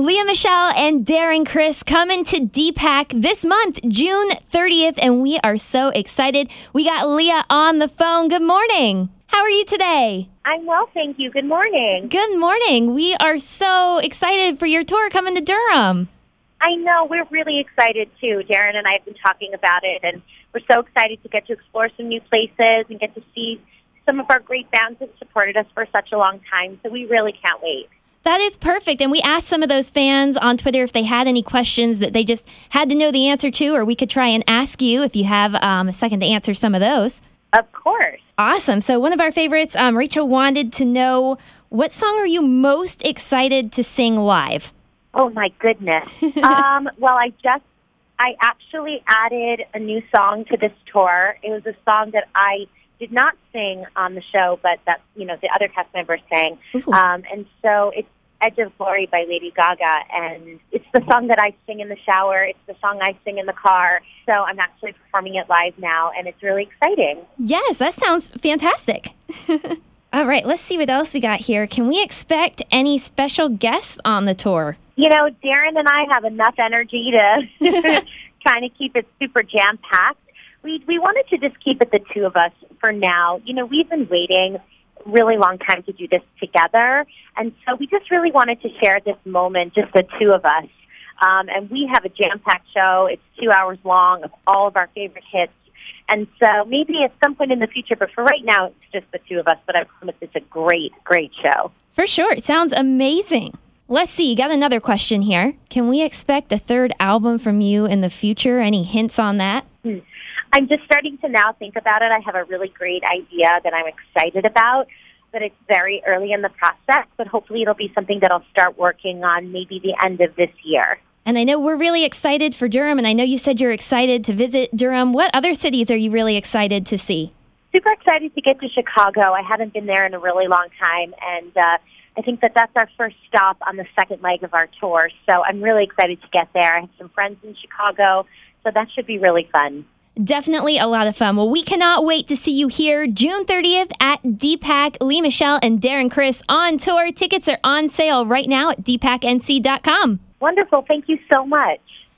Lea Michele and Darren Criss coming to DPAC this month, June 30th, and we are so excited. We got Lea on the phone. Good morning. How are you today? I'm well, thank you. Good morning. Good morning. We are so excited for your tour coming to Durham. I know we're really excited too. Darren and I have been talking about it, and we're so excited to get to explore some new places and get to see some of our great bands that supported us for such a long time. So we really can't wait. That is perfect. And we asked some of those fans on Twitter if they had any questions that they just had to know the answer to, or we could try and ask you if you have um, a second to answer some of those. Of course. Awesome. So, one of our favorites, um, Rachel wanted to know what song are you most excited to sing live? Oh, my goodness. um, well, I just, I actually added a new song to this tour. It was a song that I did not sing on the show, but that you know the other cast members sang. Um, and so it's Edge of Glory by Lady Gaga, and it's the song that I sing in the shower. It's the song I sing in the car. So I'm actually performing it live now, and it's really exciting. Yes, that sounds fantastic. All right, let's see what else we got here. Can we expect any special guests on the tour? You know, Darren and I have enough energy to trying to keep it super jam packed we we wanted to just keep it the two of us for now. You know, we've been waiting a really long time to do this together, and so we just really wanted to share this moment, just the two of us. Um, and we have a jam-packed show. It's two hours long of all of our favorite hits. And so maybe at some point in the future, but for right now, it's just the two of us. But I promise it's a great, great show. For sure. It sounds amazing. Let's see, you got another question here. Can we expect a third album from you in the future? Any hints on that? Hmm. I'm just starting to now think about it. I have a really great idea that I'm excited about, but it's very early in the process. But hopefully, it'll be something that I'll start working on maybe the end of this year. And I know we're really excited for Durham, and I know you said you're excited to visit Durham. What other cities are you really excited to see? Super excited to get to Chicago. I haven't been there in a really long time, and uh, I think that that's our first stop on the second leg of our tour. So I'm really excited to get there. I have some friends in Chicago, so that should be really fun. Definitely a lot of fun. Well, we cannot wait to see you here June 30th at DPAC. Lea Michele and Darren Criss on tour. Tickets are on sale right now at dpacnc.com. Wonderful. Thank you so much.